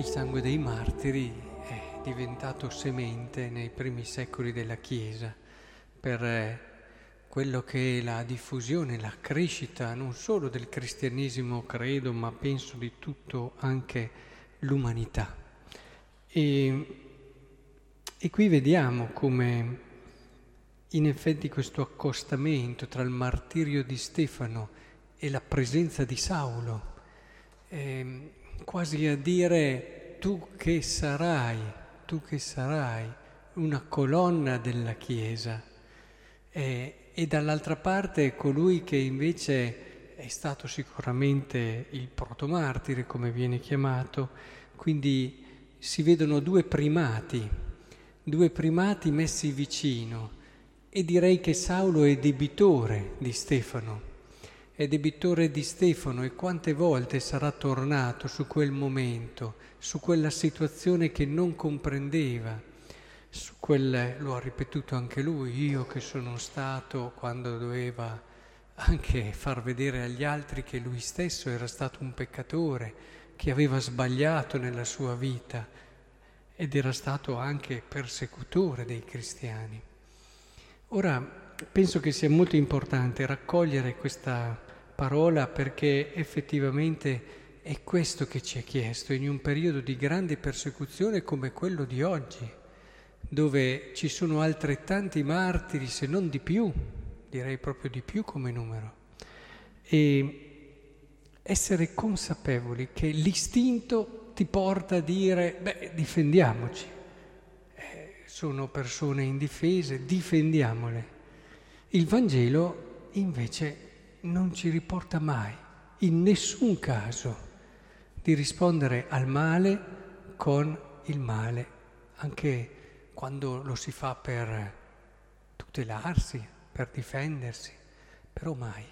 Il sangue dei martiri è diventato semente nei primi secoli della Chiesa per eh, quello che è la diffusione, la crescita non solo del cristianesimo, credo, ma penso di tutto anche l'umanità. E, e qui vediamo come in effetti questo accostamento tra il martirio di Stefano e la presenza di Saulo, eh, quasi a dire tu che sarai, tu che sarai una colonna della Chiesa, eh, e dall'altra parte colui che invece è stato sicuramente il protomartire, come viene chiamato, quindi si vedono due primati, due primati messi vicino e direi che Saulo è debitore di Stefano, è debitore di Stefano e quante volte sarà tornato su quel momento, su quella situazione che non comprendeva su quel, lo ha ripetuto anche lui, io che sono stato quando doveva anche far vedere agli altri che lui stesso era stato un peccatore, che aveva sbagliato nella sua vita ed era stato anche persecutore dei cristiani. Ora penso che sia molto importante raccogliere questa parola perché effettivamente è questo che ci è chiesto in un periodo di grande persecuzione come quello di oggi dove ci sono altrettanti martiri, se non di più, direi proprio di più come numero, e essere consapevoli che l'istinto ti porta a dire, beh, difendiamoci, eh, sono persone indifese, difendiamole. Il Vangelo invece non ci riporta mai, in nessun caso, di rispondere al male con il male, anche quando lo si fa per tutelarsi, per difendersi, però mai.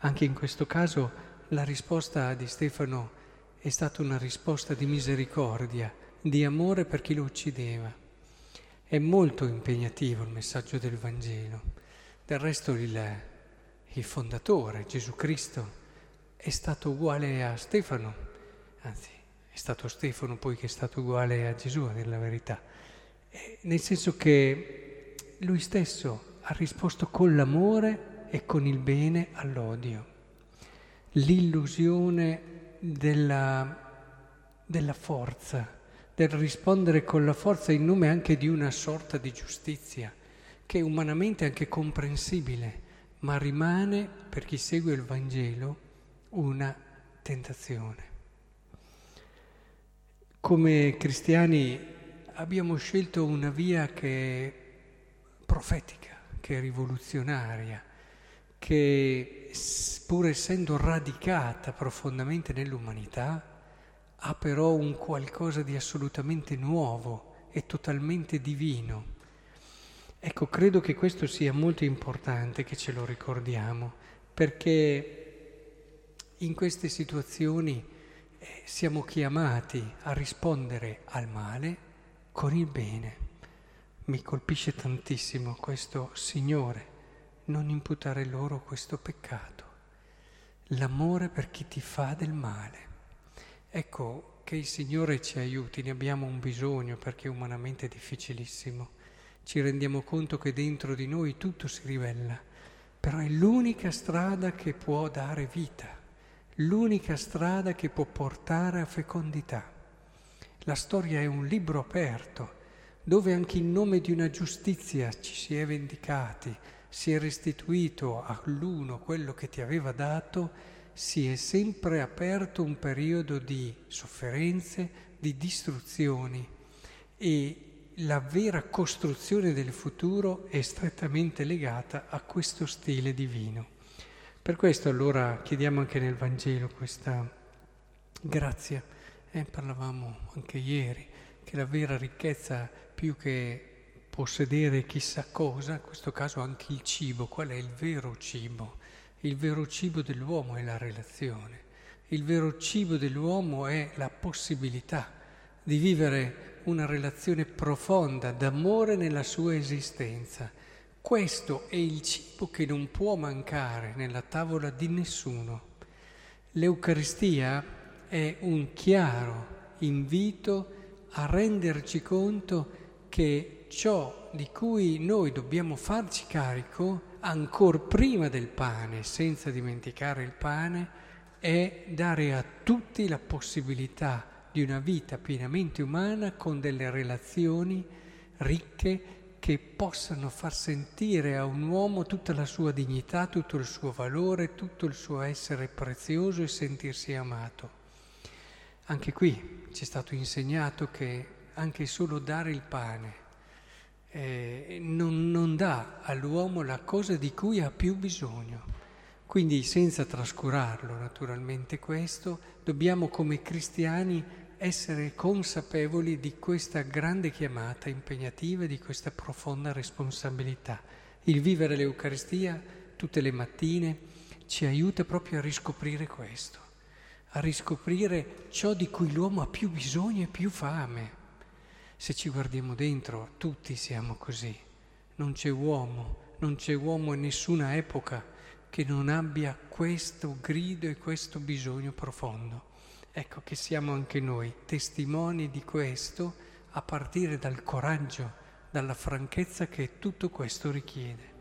Anche in questo caso la risposta di Stefano è stata una risposta di misericordia, di amore per chi lo uccideva. È molto impegnativo il messaggio del Vangelo. Del resto il, il fondatore, Gesù Cristo, è stato uguale a Stefano, anzi è stato Stefano poi che è stato uguale a Gesù, a dire la verità. Nel senso che lui stesso ha risposto con l'amore e con il bene all'odio. L'illusione della, della forza, del rispondere con la forza in nome anche di una sorta di giustizia, che è umanamente anche comprensibile, ma rimane, per chi segue il Vangelo, una tentazione. Come cristiani abbiamo scelto una via che è profetica, che è rivoluzionaria, che pur essendo radicata profondamente nell'umanità, ha però un qualcosa di assolutamente nuovo e totalmente divino. Ecco, credo che questo sia molto importante che ce lo ricordiamo, perché in queste situazioni eh, siamo chiamati a rispondere al male con il bene. Mi colpisce tantissimo questo Signore, non imputare loro questo peccato. L'amore per chi ti fa del male. Ecco che il Signore ci aiuti, ne abbiamo un bisogno perché umanamente è difficilissimo. Ci rendiamo conto che dentro di noi tutto si rivela, però è l'unica strada che può dare vita, l'unica strada che può portare a fecondità. La storia è un libro aperto dove anche in nome di una giustizia ci si è vendicati, si è restituito all'uno quello che ti aveva dato, si è sempre aperto un periodo di sofferenze, di distruzioni e la vera costruzione del futuro è strettamente legata a questo stile divino. Per questo allora chiediamo anche nel Vangelo questa grazia eh, parlavamo anche ieri che la vera ricchezza, più che possedere chissà cosa, in questo caso anche il cibo, qual è il vero cibo? Il vero cibo dell'uomo è la relazione. Il vero cibo dell'uomo è la possibilità di vivere una relazione profonda d'amore nella sua esistenza. Questo è il cibo che non può mancare nella tavola di nessuno. L'Eucaristia è un chiaro invito a renderci conto che ciò di cui noi dobbiamo farci carico, ancora prima del pane, senza dimenticare il pane, è dare a tutti la possibilità di una vita pienamente umana con delle relazioni ricche che possano far sentire a un uomo tutta la sua dignità, tutto il suo valore, tutto il suo essere prezioso e sentirsi amato. Anche qui ci è stato insegnato che anche solo dare il pane eh, non, non dà all'uomo la cosa di cui ha più bisogno. Quindi senza trascurarlo naturalmente questo, dobbiamo come cristiani essere consapevoli di questa grande chiamata impegnativa, di questa profonda responsabilità. Il vivere l'Eucaristia tutte le mattine ci aiuta proprio a riscoprire questo, a riscoprire ciò di cui l'uomo ha più bisogno e più fame. Se ci guardiamo dentro, tutti siamo così. Non c'è uomo, non c'è uomo in nessuna epoca che non abbia questo grido e questo bisogno profondo. Ecco che siamo anche noi testimoni di questo a partire dal coraggio, dalla franchezza che tutto questo richiede.